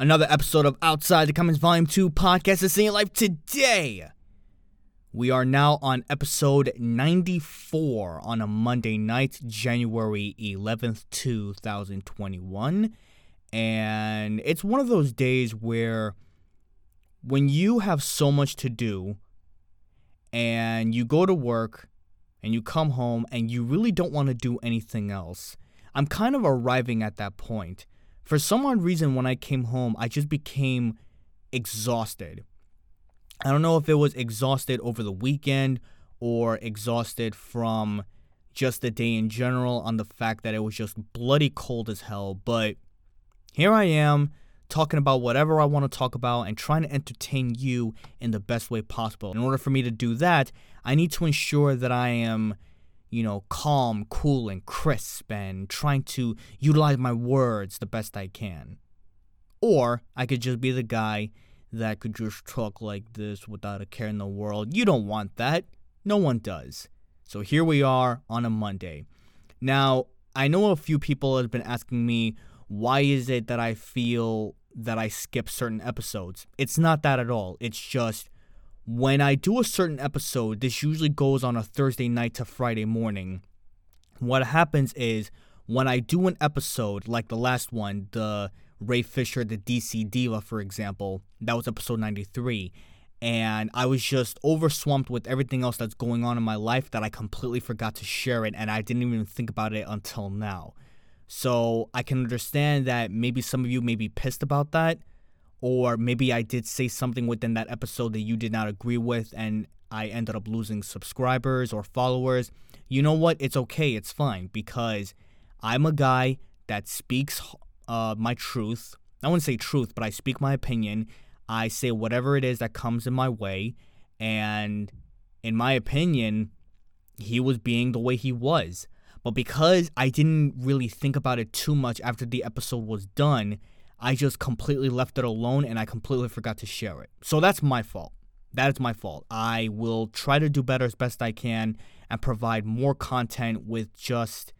Another episode of Outside the Comics Volume 2 podcast is seeing life today. We are now on episode 94 on a Monday night, January 11th, 2021. And it's one of those days where when you have so much to do and you go to work and you come home and you really don't want to do anything else. I'm kind of arriving at that point. For some odd reason, when I came home, I just became exhausted. I don't know if it was exhausted over the weekend or exhausted from just the day in general on the fact that it was just bloody cold as hell. But here I am talking about whatever I want to talk about and trying to entertain you in the best way possible. In order for me to do that, I need to ensure that I am, you know, calm, cool, and crisp and trying to utilize my words the best I can. Or I could just be the guy that could just talk like this without a care in the world. You don't want that. No one does. So here we are on a Monday. Now, I know a few people have been asking me, why is it that I feel that I skip certain episodes. It's not that at all. It's just when I do a certain episode, this usually goes on a Thursday night to Friday morning. What happens is when I do an episode like the last one, the Ray Fisher, the DC Diva, for example, that was episode 93. And I was just overswamped with everything else that's going on in my life that I completely forgot to share it, and I didn't even think about it until now. So I can understand that maybe some of you may be pissed about that, or maybe I did say something within that episode that you did not agree with, and I ended up losing subscribers or followers. You know what? It's okay. It's fine because I'm a guy that speaks uh, my truth. I wouldn't say truth, but I speak my opinion. I say whatever it is that comes in my way. And in my opinion, he was being the way he was. But because I didn't really think about it too much after the episode was done, I just completely left it alone and I completely forgot to share it. So that's my fault. That is my fault. I will try to do better as best I can and provide more content with just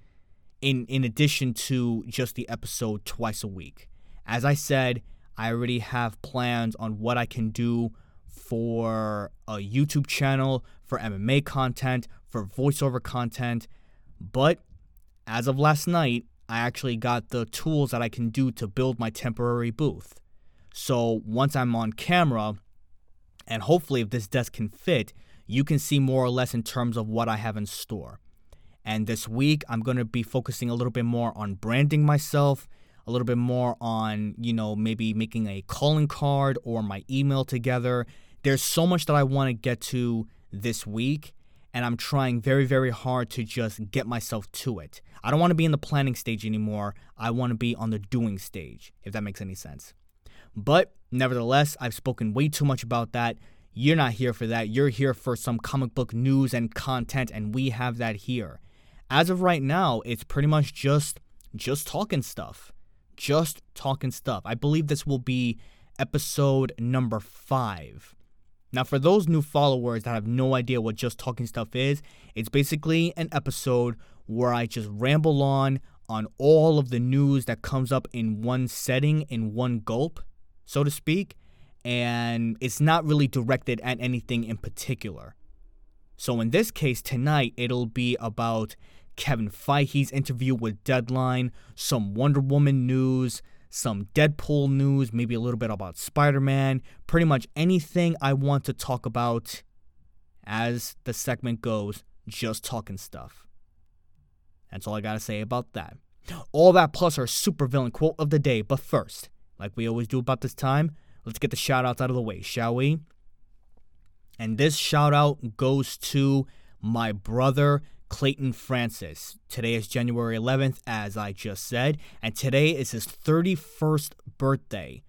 in in addition to just the episode twice a week. As I said, I already have plans on what I can do for a YouTube channel, for MMA content, for voiceover content, but as of last night, I actually got the tools that I can do to build my temporary booth. So once I'm on camera, and hopefully if this desk can fit, you can see more or less in terms of what I have in store. And this week, I'm going to be focusing a little bit more on branding myself, a little bit more on, you know, maybe making a calling card or my email together. There's so much that I want to get to this week and I'm trying very, very hard to just get myself to it. I don't want to be in the planning stage anymore. I want to be on the doing stage, if that makes any sense. But nevertheless, I've spoken way too much about that. You're not here for that. You're here for some comic book news and content, and we have that here. As of right now, it's pretty much just just talking stuff. Just talking stuff. I believe this will be episode number five. Now, for those new followers that have no idea what Just Talking Stuff is, it's basically an episode where I just ramble on on all of the news that comes up in one setting, in one gulp, so to speak, and it's not really directed at anything in particular. So, in this case, tonight it'll be about Kevin Feige's interview with Deadline, some Wonder Woman news, some Deadpool news, maybe a little bit about Spider Man, pretty much anything I want to talk about as the segment goes, just talking stuff. That's all I gotta say about that. All that plus our super villain quote of the day, but first, like we always do about this time, let's get the shout outs out of the way, shall we? And this shout out goes to my brother Clayton Francis. Today is January 11th, as I just said, and today is his 31st birthday.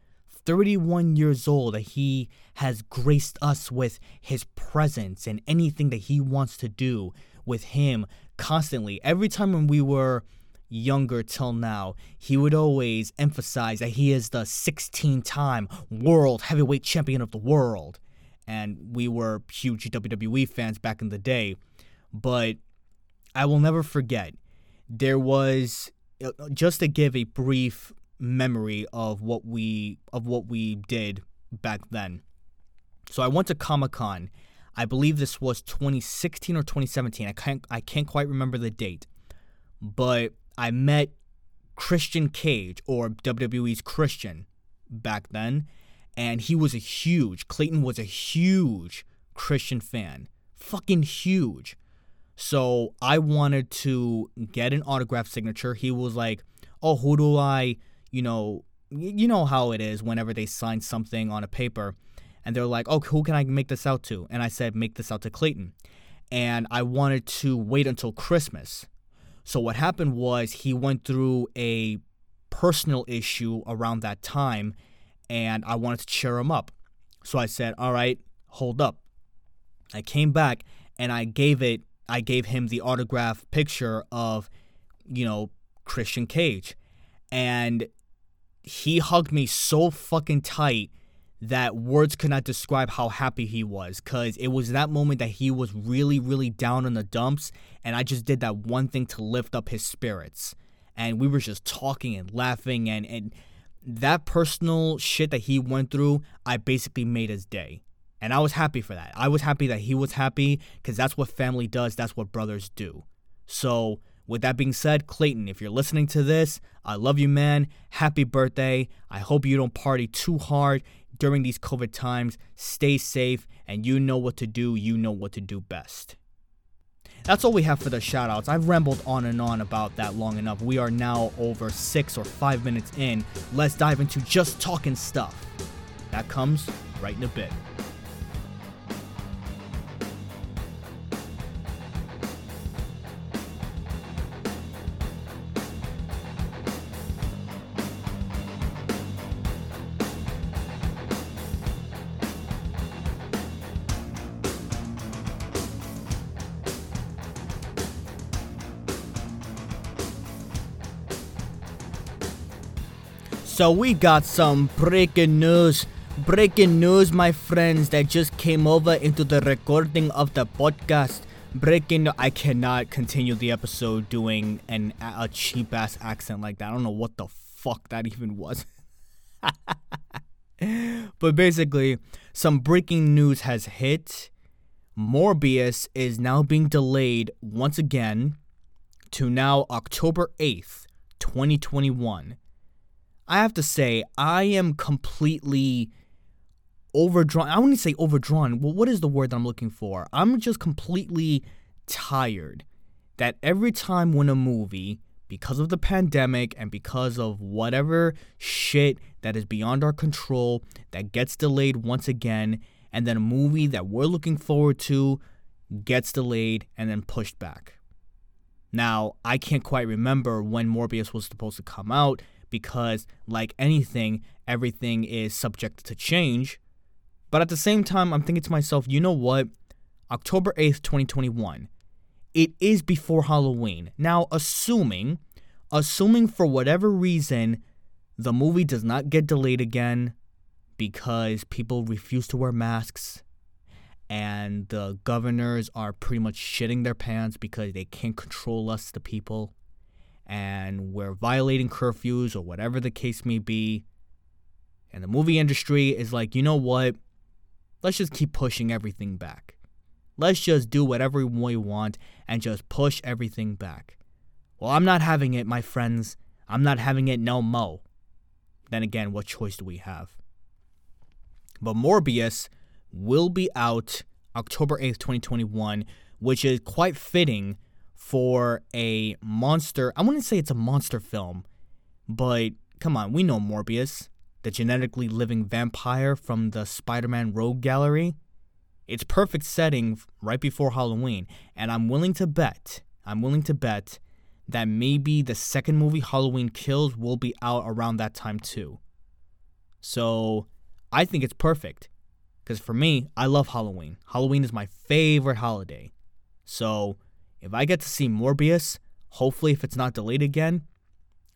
31 years old that he has graced us with his presence and anything that he wants to do with him constantly. Every time when we were younger till now, he would always emphasize that he is the 16 time world heavyweight champion of the world. And we were huge WWE fans back in the day. But I will never forget, there was uh, just to give a brief memory of what we of what we did back then. So I went to Comic Con. I believe this was 2016 or 2017. I can't I can't quite remember the date. But I met Christian Cage or WWE's Christian back then and he was a huge Clayton was a huge Christian fan. Fucking huge. So I wanted to get an autograph signature. He was like, "Oh, who do I, you know, you know how it is whenever they sign something on a paper and they're like, "Oh, who can I make this out to?" And I said, "Make this out to Clayton." And I wanted to wait until Christmas. So what happened was he went through a personal issue around that time and I wanted to cheer him up. So I said, "All right, hold up." I came back and I gave it I gave him the autograph picture of, you know, Christian Cage. And he hugged me so fucking tight that words could not describe how happy he was because it was that moment that he was really, really down in the dumps. And I just did that one thing to lift up his spirits. And we were just talking and laughing. And, and that personal shit that he went through, I basically made his day. And I was happy for that. I was happy that he was happy because that's what family does, that's what brothers do. So, with that being said, Clayton, if you're listening to this, I love you, man. Happy birthday. I hope you don't party too hard during these COVID times. Stay safe, and you know what to do. You know what to do best. That's all we have for the shoutouts. I've rambled on and on about that long enough. We are now over six or five minutes in. Let's dive into just talking stuff. That comes right in a bit. So we got some breaking news. Breaking news, my friends, that just came over into the recording of the podcast. Breaking. I cannot continue the episode doing an a cheap ass accent like that. I don't know what the fuck that even was. but basically, some breaking news has hit. Morbius is now being delayed once again to now October 8th, 2021. I have to say, I am completely overdrawn. I wouldn't say overdrawn. Well, what is the word that I'm looking for? I'm just completely tired that every time when a movie, because of the pandemic and because of whatever shit that is beyond our control, that gets delayed once again, and then a movie that we're looking forward to gets delayed and then pushed back. Now, I can't quite remember when Morbius was supposed to come out because, like anything, everything is subject to change. But at the same time, I'm thinking to myself, you know what? October 8th, 2021. It is before Halloween. Now, assuming, assuming for whatever reason, the movie does not get delayed again because people refuse to wear masks and the governors are pretty much shitting their pants because they can't control us, the people and we're violating curfews or whatever the case may be. And the movie industry is like, you know what? Let's just keep pushing everything back. Let's just do whatever we want and just push everything back. Well, I'm not having it, my friends. I'm not having it no mo. Then again, what choice do we have? But Morbius will be out October 8th, 2021, which is quite fitting for a monster. I wouldn't say it's a monster film, but come on, we know Morbius, the genetically living vampire from the Spider Man Rogue Gallery. It's perfect setting right before Halloween, and I'm willing to bet, I'm willing to bet that maybe the second movie, Halloween Kills, will be out around that time too. So I think it's perfect. Because for me, I love Halloween. Halloween is my favorite holiday. So if I get to see Morbius, hopefully, if it's not delayed again,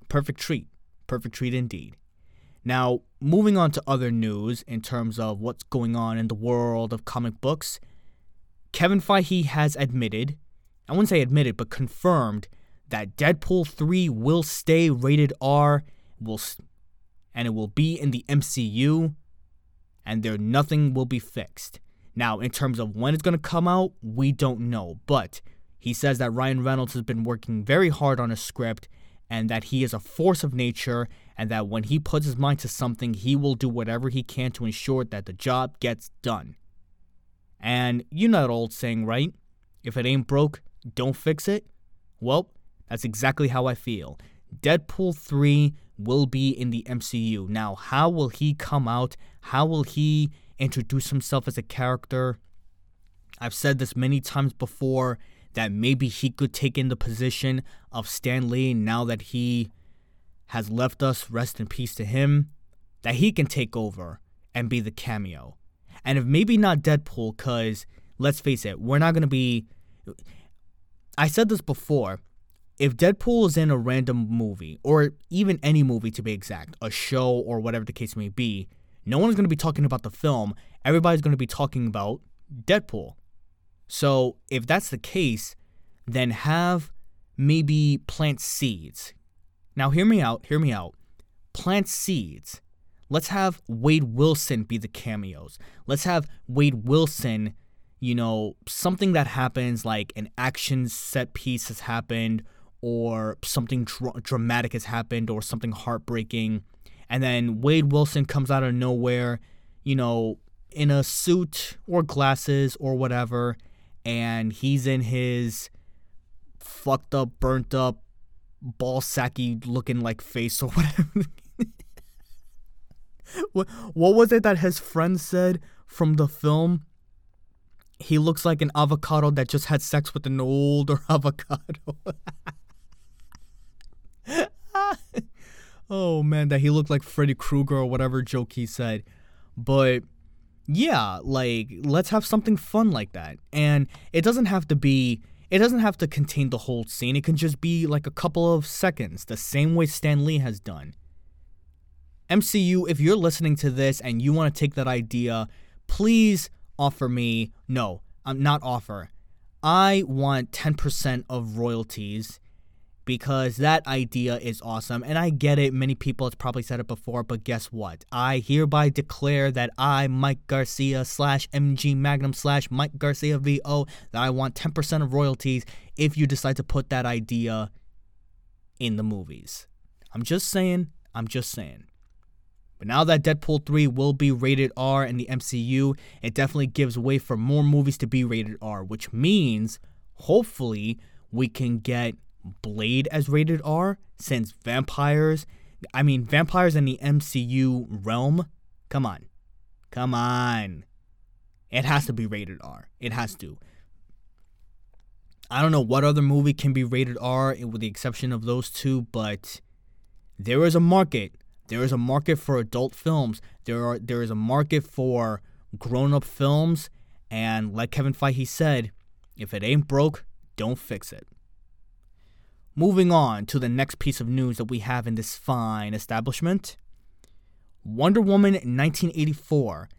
perfect treat. Perfect treat indeed. Now, moving on to other news in terms of what's going on in the world of comic books, Kevin Feige has admitted, I wouldn't say admitted, but confirmed that Deadpool 3 will stay rated R, will and it will be in the MCU and there nothing will be fixed. Now, in terms of when it's going to come out, we don't know, but he says that Ryan Reynolds has been working very hard on a script and that he is a force of nature and that when he puts his mind to something, he will do whatever he can to ensure that the job gets done. And you know that old saying, right? If it ain't broke, don't fix it. Well, that's exactly how I feel. Deadpool 3 will be in the MCU. Now, how will he come out? How will he introduce himself as a character? I've said this many times before that maybe he could take in the position of Stan Lee now that he has left us, rest in peace to him, that he can take over and be the cameo. And if maybe not Deadpool, because let's face it, we're not going to be. I said this before. If Deadpool is in a random movie, or even any movie to be exact, a show or whatever the case may be, no one's going to be talking about the film. Everybody's going to be talking about Deadpool. So if that's the case, then have maybe plant seeds. Now, hear me out, hear me out. Plant seeds. Let's have Wade Wilson be the cameos. Let's have Wade Wilson, you know, something that happens like an action set piece has happened, or something dr- dramatic has happened, or something heartbreaking. And then Wade Wilson comes out of nowhere, you know, in a suit or glasses or whatever, and he's in his fucked up, burnt up, ball sacky looking like face or whatever. what what was it that his friend said from the film? He looks like an avocado that just had sex with an older avocado. oh man, that he looked like Freddy Krueger or whatever joke he said. But yeah, like let's have something fun like that. And it doesn't have to be it doesn't have to contain the whole scene. It can just be like a couple of seconds, the same way Stan Lee has done. MCU, if you're listening to this and you want to take that idea, please offer me no, I'm not offer. I want 10% of royalties because that idea is awesome. And I get it, many people have probably said it before, but guess what? I hereby declare that I, Mike Garcia slash MG Magnum slash Mike Garcia VO, that I want 10% of royalties if you decide to put that idea in the movies. I'm just saying, I'm just saying. But now that Deadpool 3 will be rated R in the MCU, it definitely gives way for more movies to be rated R, which means hopefully we can get Blade as rated R since vampires, I mean, vampires in the MCU realm, come on. Come on. It has to be rated R. It has to. I don't know what other movie can be rated R eh, with the exception of those two, but there is a market. There is a market for adult films. There are there is a market for grown-up films, and like Kevin Feige said, if it ain't broke, don't fix it. Moving on to the next piece of news that we have in this fine establishment Wonder Woman 1984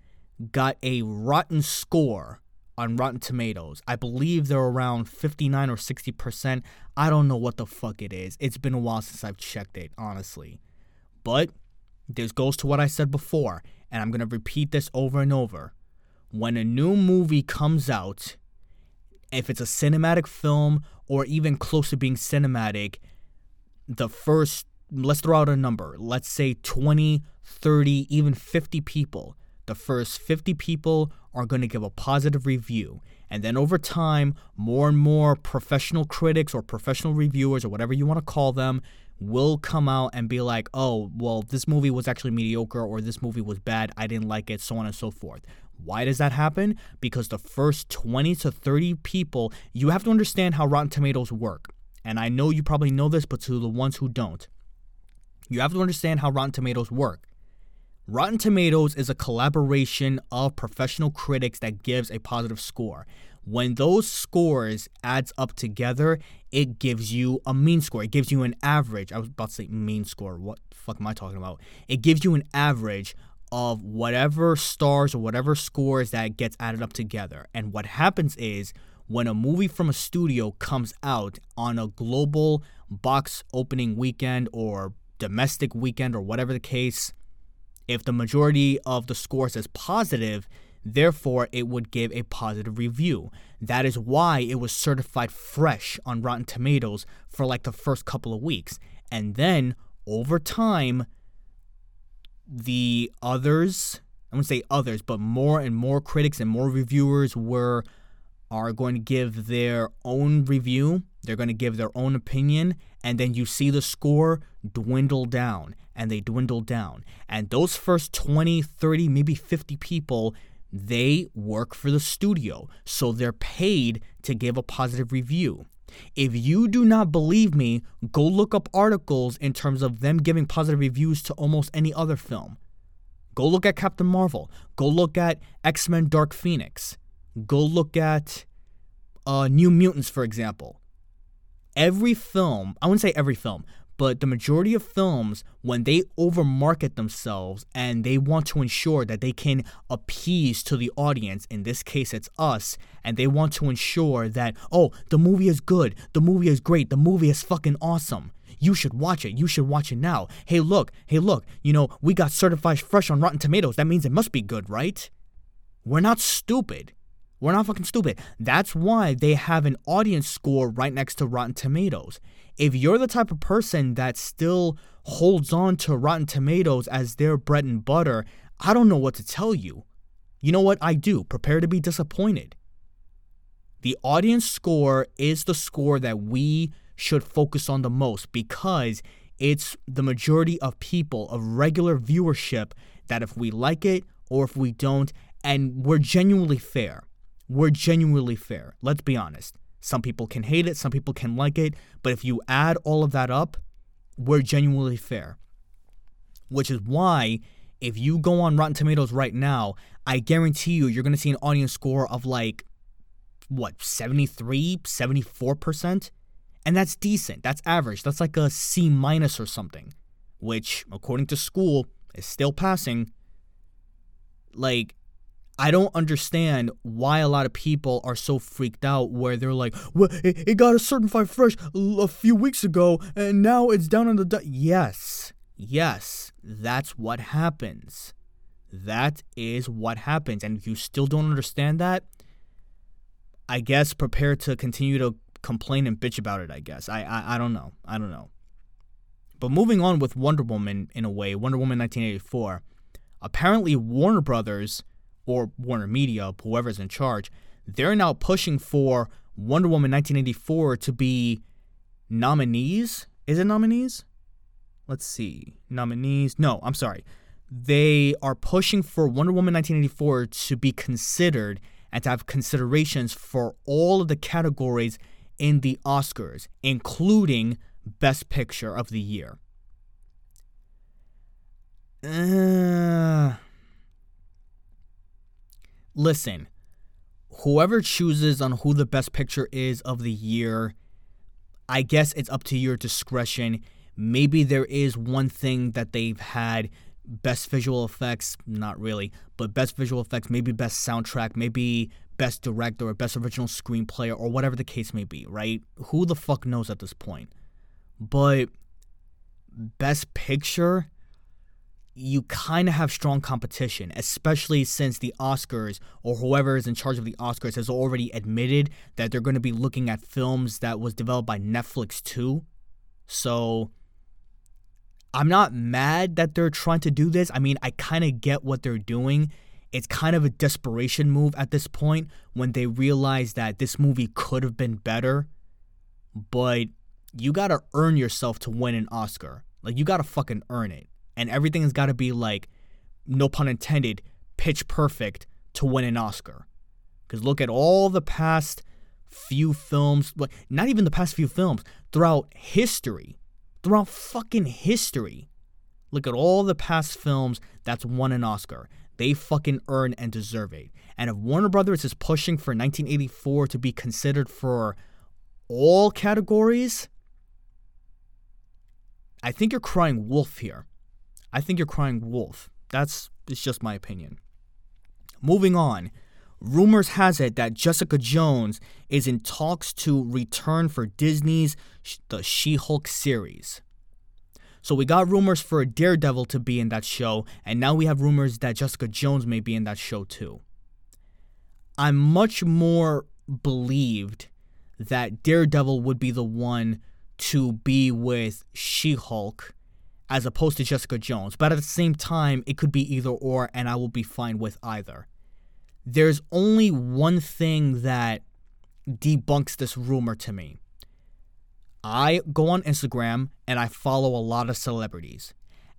got a rotten score on Rotten Tomatoes. I believe they're around 59 or 60%. I don't know what the fuck it is. It's been a while since I've checked it, honestly. But this goes to what I said before, and I'm going to repeat this over and over. When a new movie comes out, if it's a cinematic film or even close to being cinematic, the first, let's throw out a number, let's say 20, 30, even 50 people. The first 50 people are going to give a positive review. And then over time, more and more professional critics or professional reviewers or whatever you want to call them will come out and be like, oh, well, this movie was actually mediocre or this movie was bad. I didn't like it, so on and so forth. Why does that happen? Because the first 20 to 30 people, you have to understand how Rotten Tomatoes work. And I know you probably know this, but to the ones who don't, you have to understand how Rotten Tomatoes work. Rotten Tomatoes is a collaboration of professional critics that gives a positive score. When those scores adds up together, it gives you a mean score. It gives you an average. I was about to say mean score. What fuck am I talking about? It gives you an average of whatever stars or whatever scores that gets added up together. And what happens is when a movie from a studio comes out on a global box opening weekend or domestic weekend or whatever the case, if the majority of the scores is positive, therefore it would give a positive review. That is why it was certified fresh on Rotten Tomatoes for like the first couple of weeks. And then over time, the others, I wouldn't say others, but more and more critics and more reviewers were are going to give their own review, they're going to give their own opinion, and then you see the score dwindle down and they dwindle down. And those first 20, 30, maybe 50 people, they work for the studio, so they're paid to give a positive review. If you do not believe me, go look up articles in terms of them giving positive reviews to almost any other film. Go look at Captain Marvel. Go look at X Men Dark Phoenix. Go look at uh, New Mutants, for example. Every film, I wouldn't say every film, but the majority of films, when they overmarket themselves and they want to ensure that they can appease to the audience, in this case it's us, and they want to ensure that, oh, the movie is good, the movie is great, the movie is fucking awesome. You should watch it. You should watch it now. Hey, look, hey, look, you know, we got certified fresh on Rotten Tomatoes. That means it must be good, right? We're not stupid. We're not fucking stupid. That's why they have an audience score right next to Rotten Tomatoes. If you're the type of person that still holds on to Rotten Tomatoes as their bread and butter, I don't know what to tell you. You know what? I do. Prepare to be disappointed. The audience score is the score that we should focus on the most because it's the majority of people, of regular viewership, that if we like it or if we don't, and we're genuinely fair. We're genuinely fair. Let's be honest. Some people can hate it, some people can like it, but if you add all of that up, we're genuinely fair. Which is why, if you go on Rotten Tomatoes right now, I guarantee you, you're going to see an audience score of like, what, 73, 74%? And that's decent. That's average. That's like a C minus or something, which, according to school, is still passing. Like, I don't understand why a lot of people are so freaked out where they're like, well, it, it got a certified fresh a few weeks ago and now it's down on the. Yes, yes, that's what happens. That is what happens. And if you still don't understand that, I guess prepare to continue to complain and bitch about it, I guess. I, I, I don't know. I don't know. But moving on with Wonder Woman in a way, Wonder Woman 1984, apparently Warner Brothers or Warner Media, whoever's in charge, they're now pushing for Wonder Woman 1984 to be nominees. Is it nominees? Let's see. Nominees. No, I'm sorry. They are pushing for Wonder Woman 1984 to be considered and to have considerations for all of the categories in the Oscars, including Best Picture of the Year. Uh, listen, whoever chooses on who the best picture is of the year, I guess it's up to your discretion. Maybe there is one thing that they've had best visual effects, not really, but best visual effects, maybe best soundtrack, maybe best director or best original screenplay or whatever the case may be, right? Who the fuck knows at this point? But best picture, you kind of have strong competition, especially since the Oscars or whoever is in charge of the Oscars has already admitted that they're going to be looking at films that was developed by Netflix too. So I'm not mad that they're trying to do this. I mean, I kind of get what they're doing. It's kind of a desperation move at this point when they realize that this movie could have been better, but you got to earn yourself to win an Oscar. Like you got to fucking earn it and everything has got to be like, no pun intended, pitch perfect to win an Oscar. Because look at all the past few films, like not even the past few films, throughout history, throughout fucking history. Look at all the past films that's won an Oscar. They fucking earn and deserve it. And if Warner Brothers is pushing for 1984 to be considered for all categories, I think you're crying wolf here. I think you're crying wolf. That's it's just my opinion. Moving on, rumors has it that Jessica Jones is in talks to return for Disney's The She-Hulk series. So we got rumors for Daredevil to be in that show, and now we have rumors that Jessica Jones may be in that show too. I'm much more believed that Daredevil would be the one to be with She Hulk as opposed to Jessica Jones. But at the same time, it could be either or, and I will be fine with either. There's only one thing that debunks this rumor to me. I go on Instagram and I follow a lot of celebrities.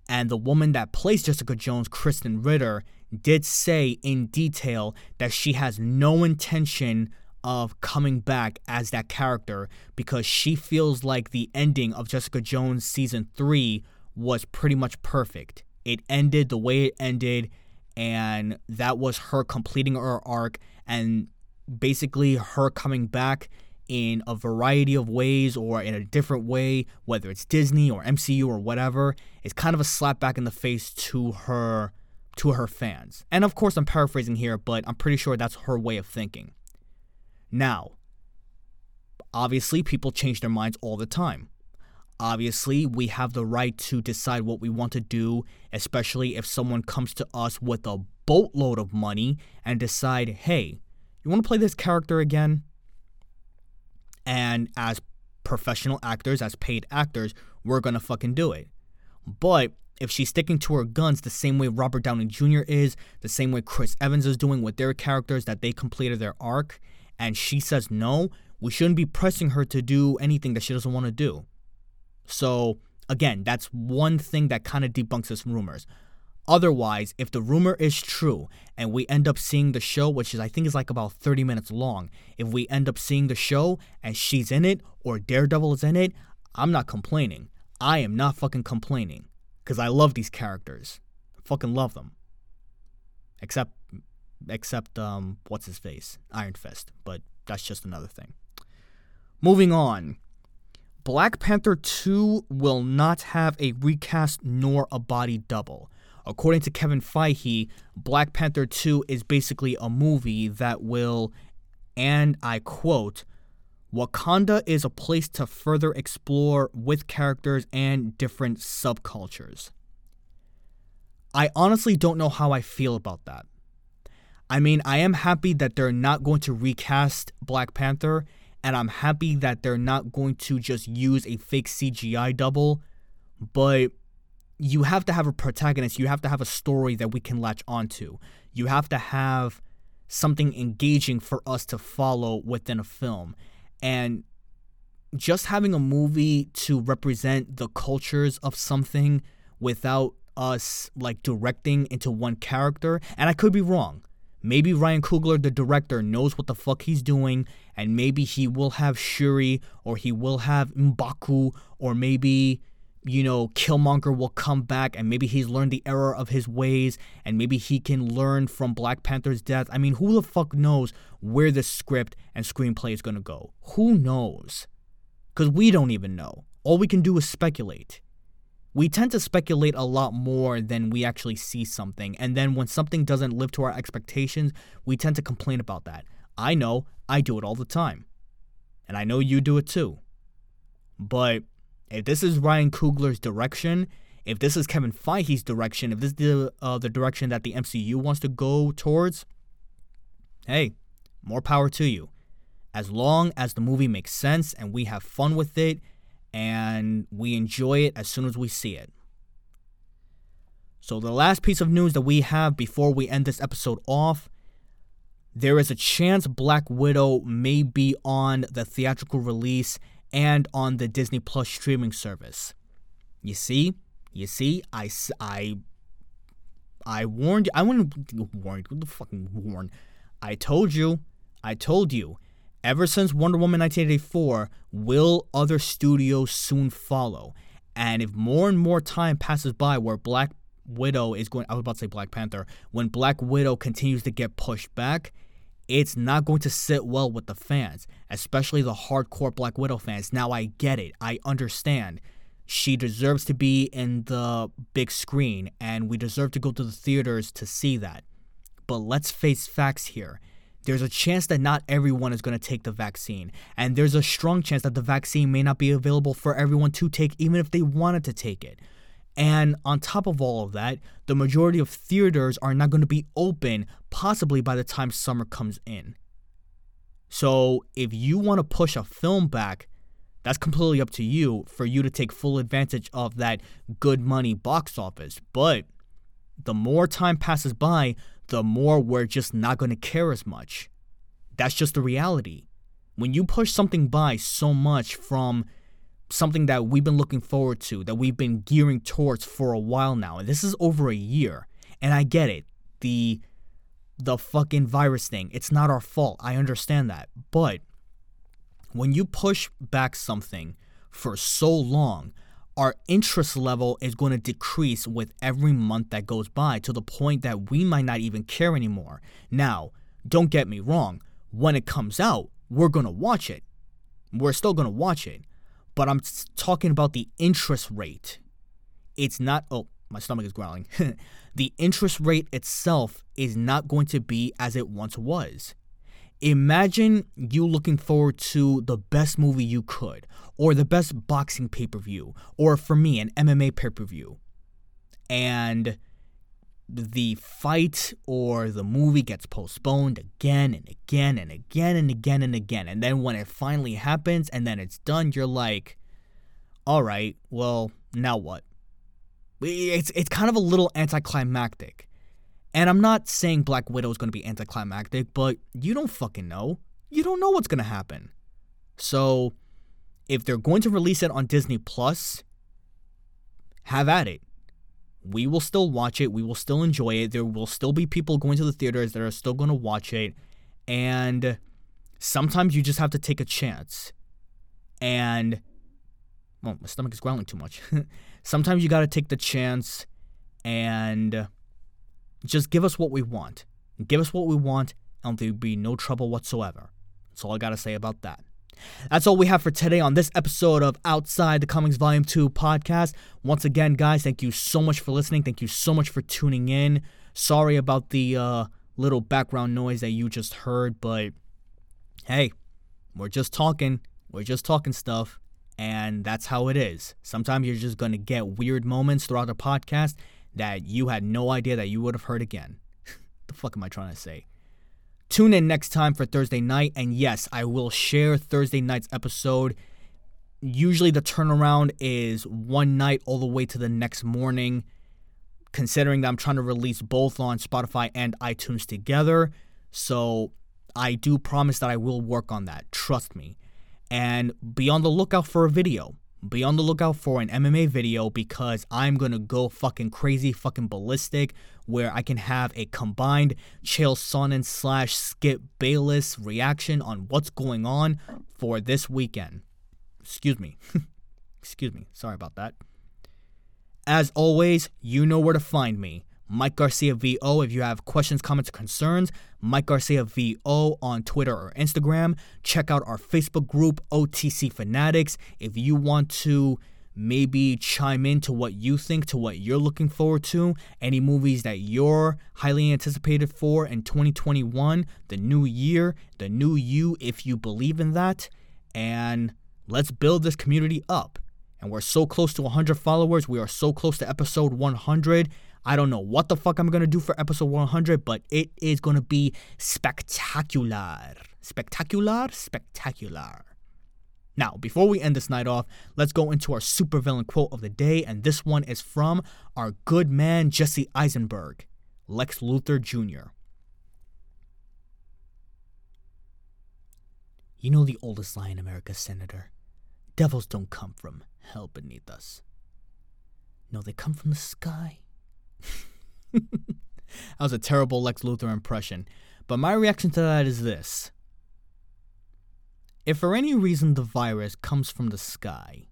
And the woman that plays Jessica Jones, Krysten Ritter, did say in detail that she has no intention of coming back as that character because she feels like the ending of Jessica Jones season 3 was pretty much perfect. It ended the way it ended, and that was her completing her arc and basically her coming back in a variety of ways or in a different way, whether it's Disney or MCU or whatever, it's kind of a slap back in the face to her to her fans. And of course I'm paraphrasing here, but I'm pretty sure that's her way of thinking. Now, obviously people change their minds all the time. Obviously, we have the right to decide what we want to do, especially if someone comes to us with a boatload of money and decide, hey, you want to play this character again? And as professional actors, as paid actors, we're going to fucking do it. But if she's sticking to her guns the same way Robert Downey Jr. is, the same way Chris Evans is doing with their characters that they completed their arc, and she says no, we shouldn't be pressing her to do anything that she doesn't want to do. So, again, that's one thing that kind of debunks this rumors. Otherwise, if the rumor is true and we end up seeing the show, which is I think is like about 30 minutes long, if we end up seeing the show and she's in it or Daredevil is in it, I'm not complaining. I am not fucking complaining because I love these characters. I fucking love them. Except except um what's his face? Iron Fist, but that's just another thing. Moving on. Black Panther 2 will not have a recast nor a body double. According to Kevin Feige, Black Panther 2 is basically a movie that will, and I quote, Wakanda is a place to further explore with characters and different subcultures. I honestly don't know how I feel about that. I mean, I am happy that they're not going to recast Black Panther and I'm happy that they're not going to just use a fake CGI double, but you have to have a protagonist, you have to have a story that we can latch onto. You have to have something engaging for us to follow within a film. And just having a movie to represent the cultures of something without us like directing into one character, and I could be wrong. Maybe Ryan Coogler, the director, knows what the fuck he's doing, and maybe he will have Shuri, or he will have Mbaku, or maybe, you know, Killmonger will come back, and maybe he's learned the error of his ways, and maybe he can learn from Black Panther's death. I mean, who the fuck knows where this script and screenplay is gonna go? Who knows? Because we don't even know. All we can do is speculate we tend to speculate a lot more than we actually see something. And then when something doesn't live to our expectations, we tend to complain about that. I know I do it all the time. And I know you do it too. But if this is Ryan Coogler's direction, if this is Kevin Feige's direction, if this is the, uh, the direction that the MCU wants to go towards, hey, more power to you. As long as the movie makes sense and we have fun with it and we enjoy it as soon as we see it. So, the last piece of news that we have before we end this episode off there is a chance Black Widow may be on the theatrical release and on the Disney Plus streaming service. You see? You see? I, I, I warned you. I wouldn't warn What the fucking warn? I told you. I told you. Ever since Wonder Woman 1984, will other studios soon follow? And if more and more time passes by where Black Widow is going, I was about to say Black Panther, when Black Widow continues to get pushed back, it's not going to sit well with the fans, especially the hardcore Black Widow fans. Now, I get it, I understand. She deserves to be in the big screen, and we deserve to go to the theaters to see that. But let's face facts here. There's a chance that not everyone is going to take the vaccine, and there's a strong chance that the vaccine may not be available for everyone to take, even if they wanted to take it. And on top of all of that, the majority of theaters are not going to be open possibly by the time summer comes in. So if you want to push a film back, that's completely up to you for you to take full advantage of that good money box office. But the more time passes by, the more we're just not going to care as much. That's just the reality. When you push something by so much from something that we've been looking forward to, that we've been gearing towards for a while now. And this is over a year. And I get it. The the fucking virus thing. It's not our fault. I understand that. But when you push back something for so long, our interest level is going to decrease with every month that goes by to the point that we might not even care anymore. Now, don't get me wrong. When it comes out, we're going to watch it. We're still going to watch it but I'm talking about the interest rate. It's not, oh, my stomach is growling. the interest rate itself is not going to be as it once was. Imagine you looking forward to the best movie you could, or the best boxing pay per view, or for me, an MMA pay per view. And the fight or the movie gets postponed again and again and again and again and again. And then when it finally happens and then it's done, you're like, all right, well, now what? It's, it's kind of a little anticlimactic. And I'm not saying Black Widow is going to be anticlimactic, but you don't fucking know. You don't know what's going to happen. So if they're going to release it on Disney Plus, have at it we will still watch it. We will still enjoy it. There will still be people going to the theaters that are still going to watch it. And sometimes you just have to take a chance. And, well, my stomach is growling too much. sometimes you got to take the chance and just give us what we want. Give us what we want, and there'll be no trouble whatsoever. That's all I got to say about that. That's all we have for today on this episode of Outside the Comics Volume 2 podcast. Once again, guys, thank you so much for listening. Thank you so much for tuning in. Sorry about the uh, little background noise that you just heard, but hey, we're just talking. We're just talking stuff, and that's how it is. Sometimes you're just going to get weird moments throughout the podcast that you had no idea that you would have heard again. the fuck am I trying to say? Tune in next time for Thursday night. And yes, I will share Thursday night's episode. Usually the turnaround is one night all the way to the next morning, considering that I'm trying to release both on Spotify and iTunes together. So I do promise that I will work on that. Trust me. And be on the lookout for a video be on the lookout for an MMA video because I'm gonna go fucking crazy, fucking ballistic, where I can have a combined Chael Sonnen slash Skip Bayless reaction on what's going on for this weekend. Excuse me. Excuse me. Sorry about that. As always, you know where to find me. Mike Garcia VO if you have questions, comments, or concerns. Mike Garcia VO on Twitter or Instagram. Check out our Facebook group, OTC Fanatics. If you want to maybe chime in to what you think, to what you're looking forward to, any movies that you're highly anticipated for in 2021, the new year, the new you, if you believe in that. And let's build this community up. And we're so close to 100 followers. We are so close to episode 100. I don't know what the fuck I'm gonna do for episode 100, but it is gonna be spectacular. Spectacular? Spectacular. Now, before we end this night off, let's go into our supervillain quote of the day, and this one is from our good man Jesse Eisenberg, Lex Luthor Jr. You know the oldest lie in America, Senator. Devils don't come from hell beneath us. No, they come from the sky. that was a terrible Lex Luthor impression. But my reaction to that is this If for any reason the virus comes from the sky,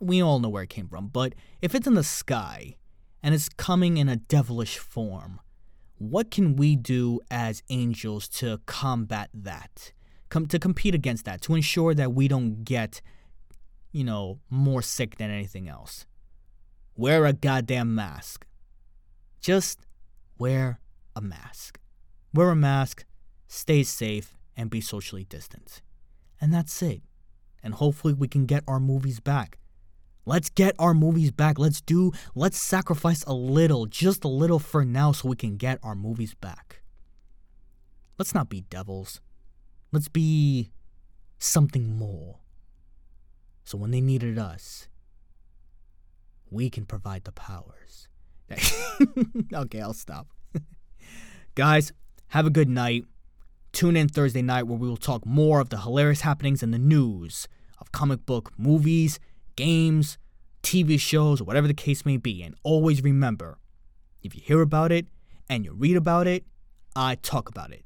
we all know where it came from, but if it's in the sky and it's coming in a devilish form, what can we do as angels to combat that? Come to compete against that, to ensure that we don't get, you know, more sick than anything else. Wear a goddamn mask. Just wear a mask. Wear a mask, stay safe, and be socially distant. And that's it. And hopefully we can get our movies back. Let's get our movies back. Let's do, let's sacrifice a little, just a little for now so we can get our movies back. Let's not be devils. Let's be something more. So when they needed us, we can provide the powers. okay, I'll stop. Guys, have a good night. Tune in Thursday night where we will talk more of the hilarious happenings in the news of comic book movies, games, TV shows, or whatever the case may be. And always remember if you hear about it and you read about it, I talk about it.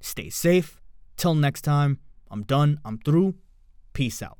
Stay safe. Till next time, I'm done. I'm through. Peace out.